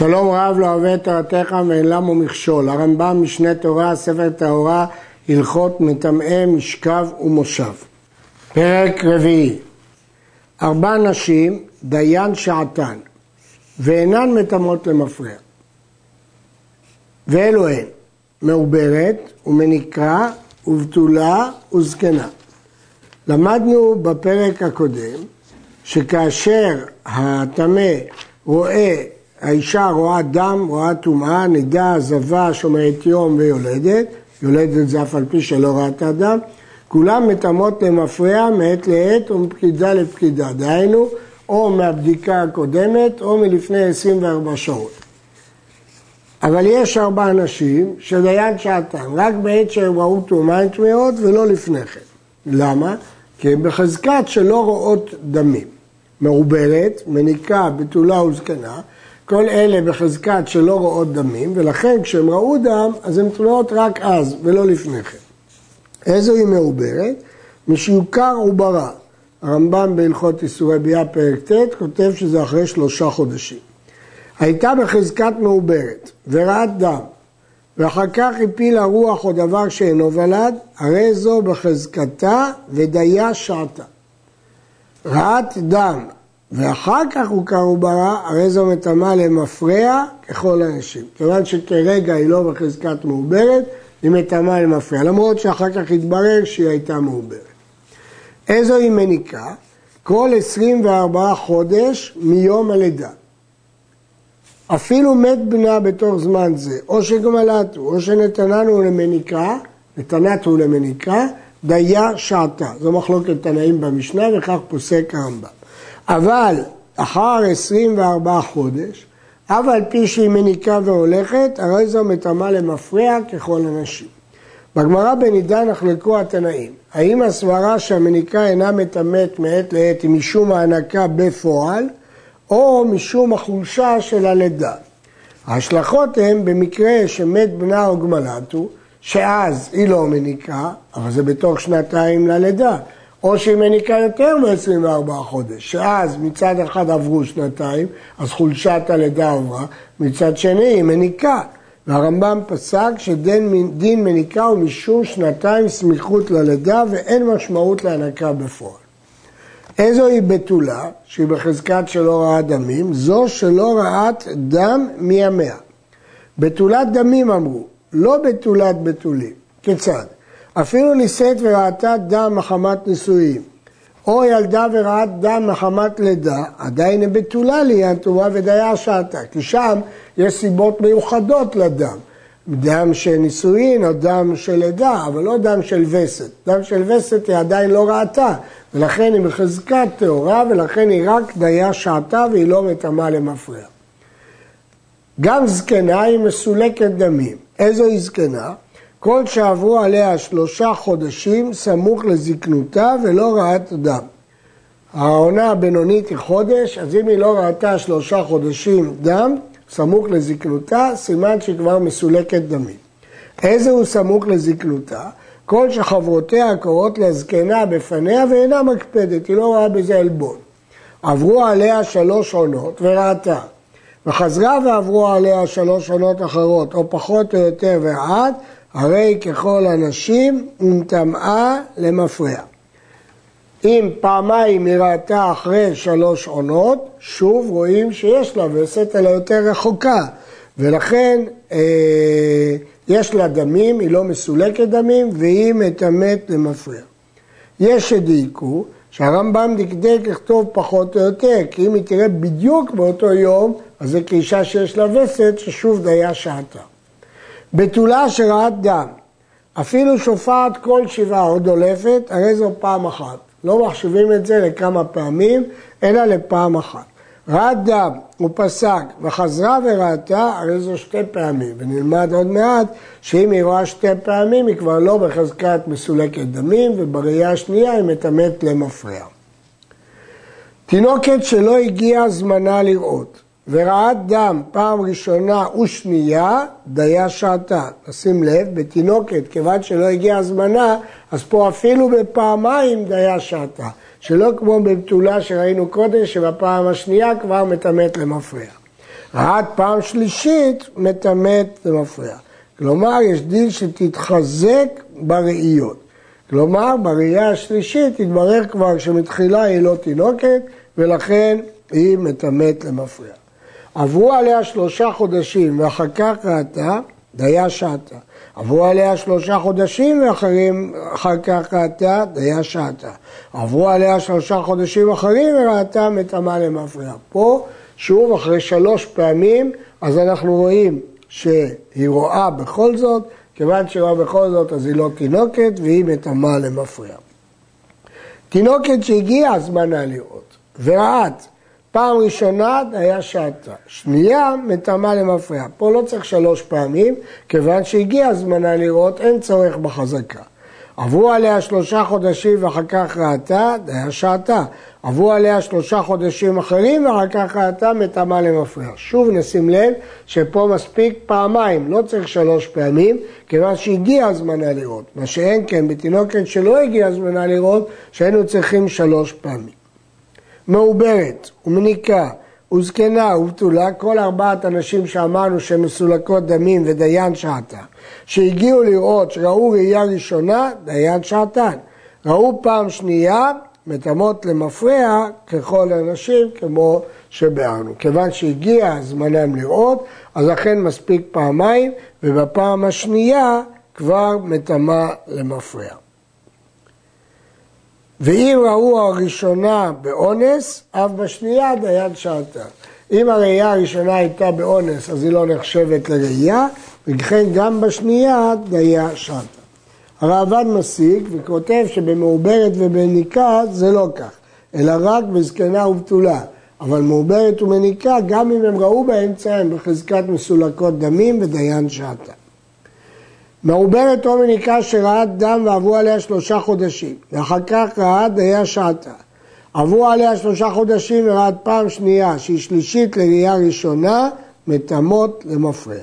שלום רב לא אוהב את תורתך ואין למו מכשול. הרמב"ם משנה תורה, ספר טהורה, הלכות מטמאי משכב ומושב. פרק רביעי ארבע נשים, דיין שעתן, ואינן מטמאות למפרע. ואלו הן, מעוברת ומניקה ובתולה וזקנה. למדנו בפרק הקודם שכאשר הטמא רואה האישה רואה דם, רואה טומאה, נידה, עזבה, שומרת יום ויולדת, יולדת זה אף על פי שלא ראתה דם, כולם מטמאות למפרע מעת לעת ומפקידה לפקידה, דהיינו, או מהבדיקה הקודמת או מלפני 24 שעות. אבל יש ארבע אנשים שדיין שעתן, רק בעת שהם ראו טומאה טמאות ולא לפני כן. למה? כי הם בחזקת שלא רואות דמים. מעוברת, מניקה, בתולה וזקנה, כל אלה בחזקת שלא רואות דמים, ולכן כשהם ראו דם, אז הן תלויות רק אז, ולא לפני כן. איזו היא מעוברת? משיוכר עוברה. הרמב"ם בהלכות איסורי ביאה פרק ט' כותב שזה אחרי שלושה חודשים. הייתה בחזקת מעוברת וראת דם, ואחר כך הפילה רוח או דבר שאינו ולד, הרי זו בחזקתה ודיה שעתה. ראת דם ואחר כך הוא קר וברא, הרי זו מטמאה למפרע ככל האנשים. כיוון שכרגע היא לא בחזקת מעוברת, היא מטמאה למפרע, למרות שאחר כך התברר שהיא הייתה מעוברת. איזו היא מניקה? כל 24 חודש מיום הלידה. אפילו מת בנה בתוך זמן זה, או שגמלתו, או שנתננו למניקה, נתנתו למניקה, דיה שעתה. זו מחלוקת תנאים במשנה וכך פוסק הרמב"ם. אבל אחר 24 חודש, אף על פי שהיא מניקה והולכת, הרי זו מטמאה למפרע ככל הנשים. בגמרא בנידה נחלקו התנאים. האם הסברה שהמניקה אינה מטמאת מעת לעת היא משום ההנקה בפועל, או משום החולשה של הלידה? ההשלכות הן במקרה שמת בנה או גמלתו, שאז היא לא מניקה, אבל זה בתוך שנתיים ללידה. או שהיא מניקה יותר מ-24 חודש, שאז מצד אחד עברו שנתיים, אז חולשת הלידה עברה, מצד שני היא מניקה. והרמב"ם פסק שדין מניקה הוא משום שנתיים סמיכות ללידה ואין משמעות להנקה בפועל. איזו היא בתולה, שהיא בחזקת שלא ראה דמים? זו שלא ראת דם מימיה. בתולת דמים אמרו, לא בתולת בתולים. כיצד? אפילו נישאת וראתה דם מחמת נישואים, או ילדה וראת דם מחמת לידה, עדיין היא בתולה לעניין טומאה ודיה שעתה, כי שם יש סיבות מיוחדות לדם. דם של נישואין או דם של לידה, אבל לא דם של וסת. דם של וסת היא עדיין לא ראתה, ולכן היא בחזקת טהורה, ולכן היא רק דיה שעתה והיא לא מטמאה למפרע. גם זקנה היא מסולקת דמים. איזו היא זקנה? כל שעברו עליה שלושה חודשים סמוך לזקנותה ולא ראת דם. העונה הבינונית היא חודש, אז אם היא לא ראתה שלושה חודשים דם, סמוך לזקנותה, סימן שהיא כבר מסולקת דמים. איזה הוא סמוך לזקנותה? כל שחברותיה קוראות לזקנה בפניה ואינה מקפדת, היא לא רואה בזה עלבון. עברו עליה שלוש עונות וראתה, וחזרה ועברו עליה שלוש עונות אחרות, או פחות או יותר ועד, הרי ככל הנשים אם טמאה למפרע. אם פעמיים היא ראתה אחרי שלוש עונות, שוב רואים שיש לה וסת אלא יותר רחוקה, ולכן אה, יש לה דמים, היא לא מסולקת דמים, והיא מטמאת למפרע. יש שדייקו שהרמב"ם דקדק לכתוב פחות או יותר, כי אם היא תראה בדיוק באותו יום, אז זה כאישה שיש לה וסת, ששוב דיה שעתה. בתולה שראת דם, אפילו שופעת כל שבעה או דולפת, הרי זו פעם אחת. לא מחשיבים את זה לכמה פעמים, אלא לפעם אחת. ראת דם, הוא פסק, וחזרה וראתה, הרי זו שתי פעמים. ונלמד עוד מעט שאם היא רואה שתי פעמים, היא כבר לא בחזקת מסולקת דמים, ובראייה השנייה היא מטמאת למפרע. תינוקת שלא הגיע זמנה לראות, וראת דם פעם ראשונה ושנייה, דיה שעתה. נשים לב, בתינוקת, כיוון שלא הגיע הזמנה, אז פה אפילו בפעמיים דיה שעתה. שלא כמו בבתולה שראינו קודם, שבפעם השנייה כבר מטמאת למפרע. רעת פעם שלישית מטמאת ומפריע. כלומר, יש דין שתתחזק בראיות. כלומר, בראייה השלישית התברר כבר שמתחילה היא לא תינוקת, ולכן היא מטמאת למפריע. עברו עליה שלושה חודשים ואחר כך ראתה, דיה שעתה. עברו עליה שלושה חודשים ואחרים אחר כך ראתה, דיה שעתה. עברו עליה שלושה חודשים אחרים וראתה מטמאה למפריע. פה, שוב, אחרי שלוש פעמים, אז אנחנו רואים שהיא רואה בכל זאת, כיוון שהיא רואה בכל זאת אז היא לא תינוקת והיא מטמאה למפריע. תינוקת שהגיעה זמנה לראות, ורעת פעם ראשונה היה שעתה, שנייה מטמאה למפריע. פה לא צריך שלוש פעמים, כיוון שהגיע זמנה לראות, אין צורך בחזקה. עברו עליה שלושה חודשים ואחר כך ראתה, היה שעתה. עברו עליה שלושה חודשים אחרים ואחר כך ראתה מטמאה למפריע. שוב נשים לב שפה מספיק פעמיים, לא צריך שלוש פעמים, כיוון שהגיע זמנה לראות. מה שאין כן בתינוקת שלא הגיע זמנה לראות, שהיינו צריכים שלוש פעמים. מעוברת ומניקה וזקנה ובתולה, כל ארבעת הנשים שאמרנו שהן מסולקות דמים ודיין שעתה, שהגיעו לראות שראו ראייה ראשונה, דיין שעתן. ראו פעם שנייה, מטמאות למפרע ככל הנשים כמו שביארנו. כיוון שהגיע זמנם לראות, אז אכן מספיק פעמיים, ובפעם השנייה כבר מטמא למפרע. ואם ראו הראשונה באונס, אף בשנייה דיין שעתה. אם הראייה הראשונה הייתה באונס, אז היא לא נחשבת לראייה, וכן גם בשנייה דייה שעתה. הראב"ד מסיק וכותב שבמעוברת ובניקה זה לא כך, אלא רק בזקנה ובתולה. אבל מעוברת ומניקה, גם אם הם ראו באמצע, הם בחזקת מסולקות דמים ודיין שעתה. מעוברת או מניקה שראת דם ועברו עליה שלושה חודשים, ואחר כך ראה דייה שעתה. עברו עליה שלושה חודשים וראת פעם שנייה, שהיא שלישית לראייה ראשונה, מטמאות למפרע.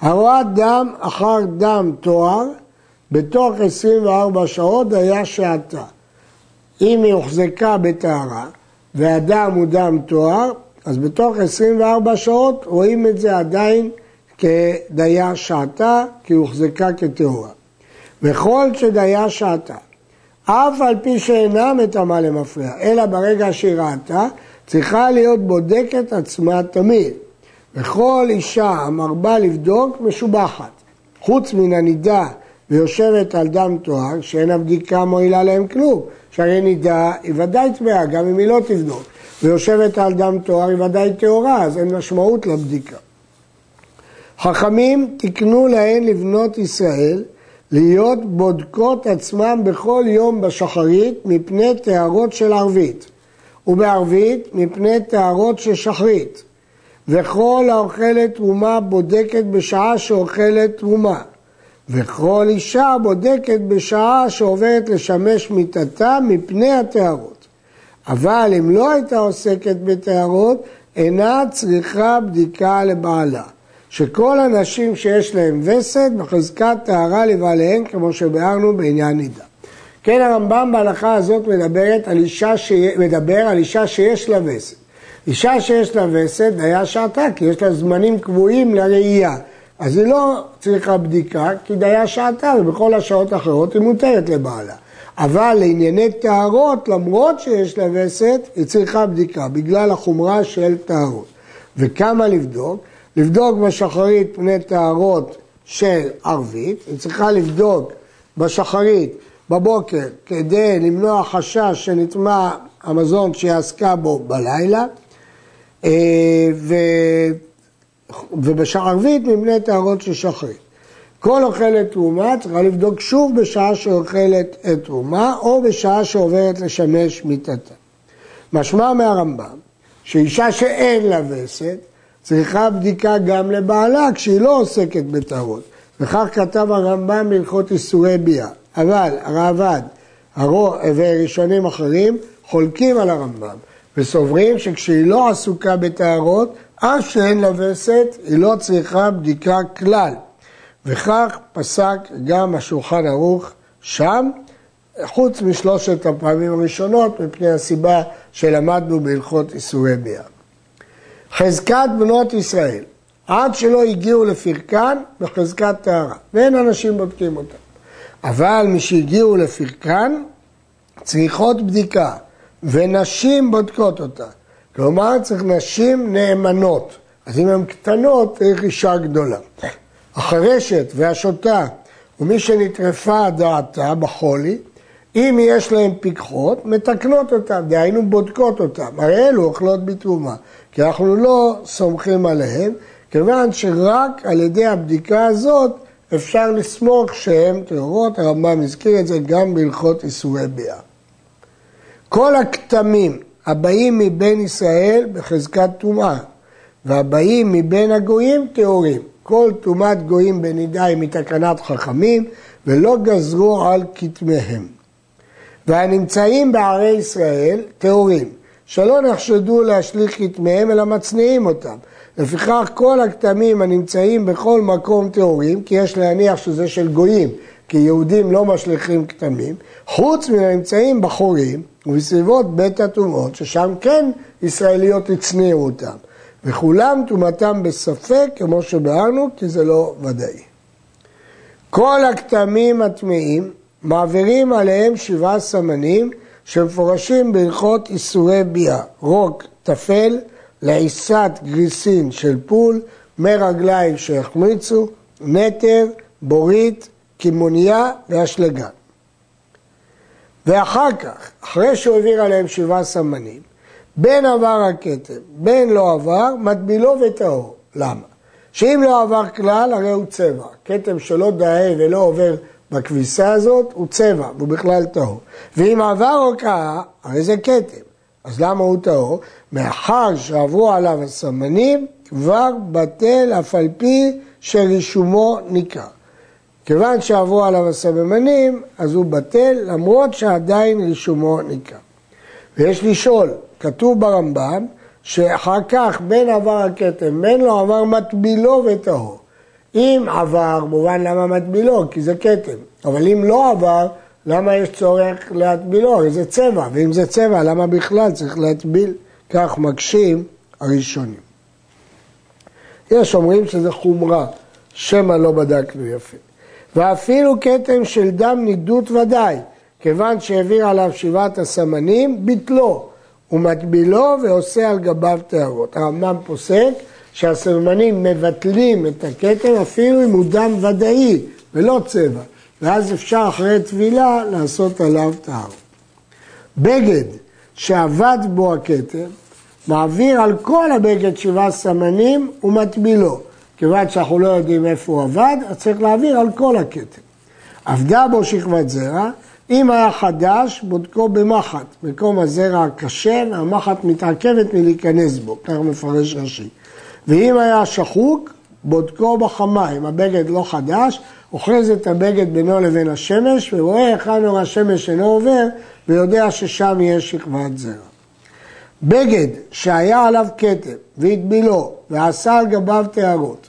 הרואה דם אחר דם תואר, בתוך 24 שעות היה שעתה. אם היא הוחזקה בטהרה והדם הוא דם תואר, אז בתוך 24 שעות רואים את זה עדיין כדיה שעתה, כי הוחזקה כטהורה. וכל שדיה שעתה, אף על פי שאינה מטמאה למפריע, אלא ברגע שהיא ראתה, צריכה להיות בודקת עצמה תמיד. וכל אישה המרבה לבדוק משובחת. חוץ מן הנידה ויושבת על דם תואר, שאין הבדיקה מועילה להם כלום. שהרי נידה היא ודאי טמאה, גם אם היא לא תבדוק. ויושבת על דם תואר היא ודאי טהורה, אז אין משמעות לבדיקה. חכמים תיקנו להן לבנות ישראל להיות בודקות עצמם בכל יום בשחרית מפני טהרות של ערבית, ובערבית מפני טהרות של שחרית. וכל האוכלת תרומה בודקת בשעה שאוכלת תרומה. וכל אישה בודקת בשעה שעוברת לשמש מיטתה מפני הטהרות. אבל אם לא הייתה עוסקת בטהרות, אינה צריכה בדיקה לבעלה. שכל הנשים שיש להן וסת בחזקת טהרה לבעליהן, כמו שביארנו בעניין נידה. כן, הרמב"ם בהלכה הזאת מדברת על אישה ש... מדבר על אישה שיש לה וסת. אישה שיש לה וסת, דייה שעתה, כי יש לה זמנים קבועים לראייה. אז היא לא צריכה בדיקה, כי דייה שעתה, ובכל השעות האחרות היא מותרת לבעלה. אבל לענייני טהרות, למרות שיש לה וסת, היא צריכה בדיקה, בגלל החומרה של טהרות. וכמה לבדוק? לבדוק בשחרית פני טהרות של ערבית, היא צריכה לבדוק בשחרית בבוקר כדי למנוע חשש שנטמע המזון שהיא עסקה בו בלילה, אה, ו... ובשערבית מבני טהרות של שחרית. כל אוכלת תרומה צריכה לבדוק שוב בשעה שאוכלת את תרומה או בשעה שעוברת לשמש מיטתה. משמע מהרמב"ם שאישה שאין לה וסת צריכה בדיקה גם לבעלה כשהיא לא עוסקת בטהרות. וכך כתב הרמב"ם בהלכות איסורי ביאה. אבל הרעב"ד וראשונים אחרים חולקים על הרמב"ם וסוברים שכשהיא לא עסוקה בטהרות, אף שאין לה וסת, היא לא צריכה בדיקה כלל. וכך פסק גם השולחן ערוך שם, חוץ משלושת הפעמים הראשונות, מפני הסיבה שלמדנו בהלכות איסורי ביאה. חזקת בנות ישראל, עד שלא הגיעו לפרקן בחזקת טהרה, ואין אנשים בודקים אותם. אבל משהגיעו לפרקן, צריכות בדיקה, ונשים בודקות אותה. כלומר, צריך נשים נאמנות. אז אם הן קטנות, צריך אישה גדולה. החרשת והשוטה ומי שנטרפה דעתה בחולי, אם יש להם פיקחות, מתקנות אותם, דהיינו בודקות אותם. הרי אלו אוכלות בתרומה, כי אנחנו לא סומכים עליהם, כיוון שרק על ידי הבדיקה הזאת אפשר לסמוך שהן טהורות, הרמב"ם הזכיר את זה גם בהלכות איסורי ביאה. כל הכתמים הבאים מבין ישראל בחזקת טומאה, והבאים מבין הגויים טהורים. כל טומאת גויים בנידה היא מתקנת חכמים, ולא גזרו על כתמיהם. והנמצאים בערי ישראל טהורים, שלא נחשדו להשליך כתמיהם, אלא מצניעים אותם. לפיכך כל הכתמים הנמצאים בכל מקום טהורים, כי יש להניח שזה של גויים, כי יהודים לא משליכים כתמים, חוץ מן הנמצאים בחורים ובסביבות בית הטומאות, ששם כן ישראליות הצניעו אותם. וכולם טומאתם בספק, כמו שביארנו, כי זה לא ודאי. כל הכתמים הטמאים מעבירים עליהם שבעה סמנים שמפורשים בהלכות איסורי ביאה, רוק, טפל, לעיסת גריסין של פול, מי רגליים שהחמיצו, נטר, בורית, קימוניה ואשלגן. ואחר כך, אחרי שהוא העביר עליהם שבעה סמנים, בין עבר הכתב, בין לא עבר, מטבילו וטהור. למה? שאם לא עבר כלל, הרי הוא צבע. כתם שלא דהה ולא עובר בכביסה הזאת, הוא צבע, והוא בכלל טהור. ואם עבר הוקעה, הרי זה כתם. אז למה הוא טהור? מאחר שעברו עליו הסמנים, כבר בטל אף על פי שרישומו ניכר. כיוון שעברו עליו הסממנים, אז הוא בטל, למרות שעדיין רישומו ניכר. ויש לשאול, כתוב ברמב"ם, שאחר כך בין עבר הכתם, בין לא עבר מטבילו וטהור. אם עבר, מובן למה מטבילו, כי זה כתם. אבל אם לא עבר, למה יש צורך להטבילו? זה צבע, ואם זה צבע, למה בכלל צריך להטביל? כך מקשים הראשונים. יש אומרים שזה חומרה, שמא לא בדקנו יפה. ואפילו כתם של דם נידות ודאי, כיוון שהעביר עליו שבעת הסמנים, ביטלו. הוא מטבילו ועושה על גביו טהרות. הרמב"ם פוסק שהסממנים מבטלים את הכתם אפילו אם הוא דם ודאי ולא צבע, ואז אפשר אחרי טבילה לעשות עליו טהרות. בגד שעבד בו הכתם, מעביר על כל הבגד שבעה סמנים ומטבילו. כיוון שאנחנו לא יודעים איפה הוא עבד, אז צריך להעביר על כל הכתם. עבדה בו שכבת זרע, אם היה חדש, בודקו במחט. מקום הזרע קשה והמחט מתעכבת מלהיכנס בו, כך מפרש רש"י. ואם היה שחוק, בודקו בחמה. אם הבגד לא חדש, אוחז את הבגד בינו לבין השמש, ורואה היכן אור השמש אינו עובר, ויודע ששם יש שכבת זרע. בגד שהיה עליו כתב, והטבילו, ועשה על גביו טהרות,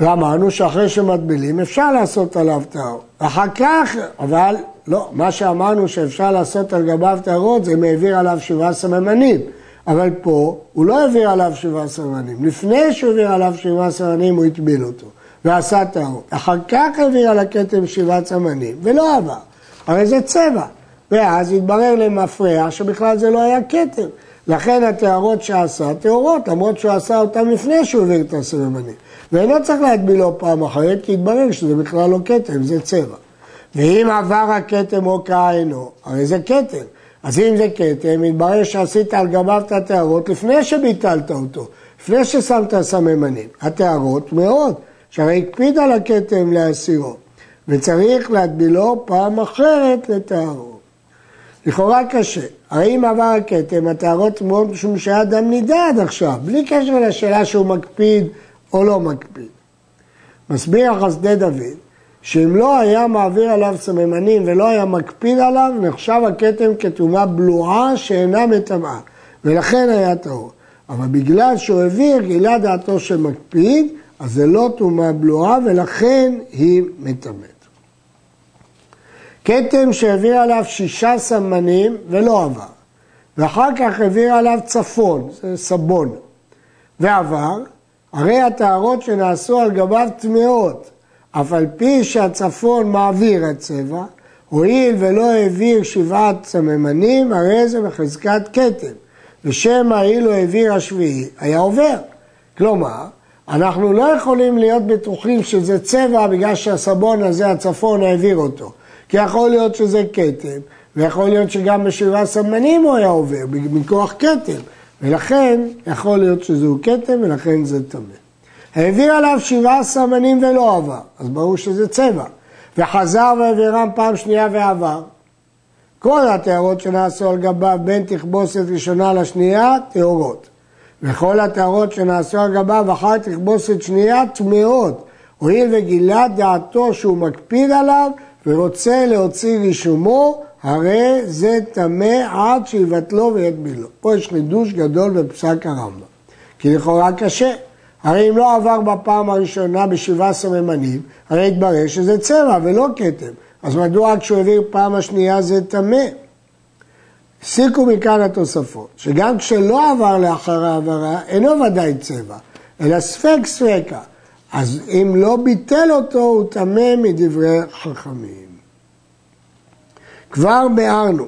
ואמרנו שאחרי שמטבילים אפשר לעשות עליו טהרות. אחר כך, אבל לא, מה שאמרנו שאפשר לעשות על גביו טהרות זה אם העביר עליו שבעה סממנים. אבל פה הוא לא העביר עליו שבעה סממנים. לפני שהוא העביר עליו שבעה סממנים הוא הטביל אותו ועשה טהרות. אחר כך העביר על הכתם שבעה סמנים ולא עבר. הרי זה צבע. ואז התברר למפרע שבכלל זה לא היה כתם. לכן הטהרות שעשה טהורות, למרות שהוא עשה אותן לפני שהוא העביר את הסממנים. ואינו צריך להטבילו פעם אחרת, כי התברר שזה בכלל לא כתם, זה צבע. ואם עבר הכתם או כאינו, הרי זה כתם. אז אם זה כתם, מתברר שעשית על גביו את הטהרות לפני שביטלת אותו, לפני ששמת סממנים. הטהרות מאוד, שהרי הקפיד על הכתם להסירו, וצריך להטבילו פעם אחרת לטהרות. לכאורה קשה, הרי אם עבר הכתם, הטהרות מאוד משום שהיה דם נידה עד עכשיו, בלי קשר לשאלה שהוא מקפיד או לא מקפיד. מסביר החסדי דוד, שאם לא היה מעביר עליו סממנים ולא היה מקפיד עליו, נחשב הכתם כטומאה בלועה שאינה מטמאה, ולכן היה טהור. אבל בגלל שהוא העביר, גילה דעתו שמקפיד, אז זה לא טומאה בלועה ולכן היא מטמאת. כתם שהעביר עליו שישה סמנים ולא עבר. ואחר כך העביר עליו צפון, זה סבון, ועבר, הרי הטהרות שנעשו על גביו טמאות, אף על פי שהצפון מעביר הצבע, הואיל ולא העביר שבעת סממנים, הרי זה בחזקת כתם, ושמא אילו העביר השביעי, היה עובר. כלומר, אנחנו לא יכולים להיות בטוחים שזה צבע בגלל שהסבון הזה, הצפון, העביר אותו. כי יכול להיות שזה כתם, ויכול להיות שגם בשבעה סמנים הוא היה עובר, מכוח כתם. ולכן יכול להיות שזהו כתם ולכן זה טמא. העביר עליו שבעה סמנים ולא עבר, אז ברור שזה צבע. וחזר והעבירם פעם שנייה ועבר. כל הטהרות שנעשו על גביו בין תכבוסת ראשונה לשנייה, טהורות. וכל הטהרות שנעשו על גביו אחר תכבוסת שנייה, טמאות. הואיל וגילה דעתו שהוא מקפיד עליו ורוצה להוציא רישומו, הרי זה טמא עד שיבטלו ויטבילו. פה יש חידוש גדול בפסק הרמב"ם. כי לכאורה קשה. הרי אם לא עבר בפעם הראשונה בשבעה סממנים, הרי התברר שזה צבע ולא כתם. אז מדוע כשהוא העביר פעם השנייה זה טמא? הסיקו מכאן התוספות, שגם כשלא עבר לאחר העברה, אינו ודאי צבע, אלא ספק ספקה. אז אם לא ביטל אותו, הוא טמא מדברי חכמים. כבר ביארנו.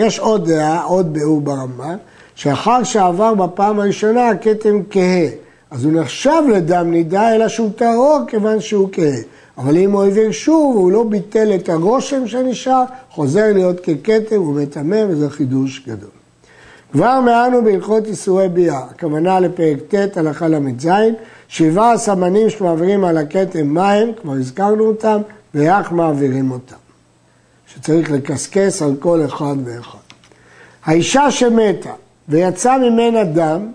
יש עוד דעה, עוד ביאור ברמב"ן, שאחר שעבר בפעם הראשונה הכתם כהה. אז הוא נחשב לדם נידה, אלא שהוא טהור כיוון שהוא כהה. אבל אם הוא העביר שוב, הוא לא ביטל את הרושם שנשאר, חוזר להיות ככתם, הוא מטמא, וזה חידוש גדול. כבר מענו בהלכות איסורי ביאה, הכוונה לפרק ט', הלכה ל"ז, שבעה סמנים שמעבירים על הכתם מים, כבר הזכרנו אותם, ואיך מעבירים אותם. שצריך לקסקס על כל אחד ואחד. האישה שמתה ויצא ממנה דם,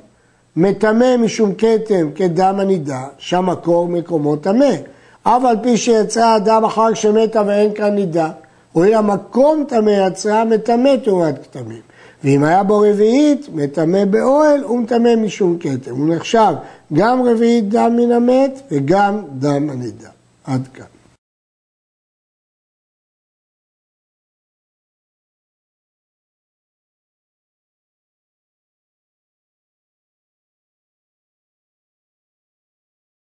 מטמא משום כתם כדם הנידה, שהמקור מקומו טמא. אף על פי שיצא הדם אחר שמתה ואין כאן נידה, הואיל המקום טמא יצרה, מטמא תאורת כתמים. ואם היה בו רביעית, מטמא באוהל, הוא מטמא משום כתם. הוא נחשב גם רביעית דם מן המת וגם דם הנידה. עד כאן.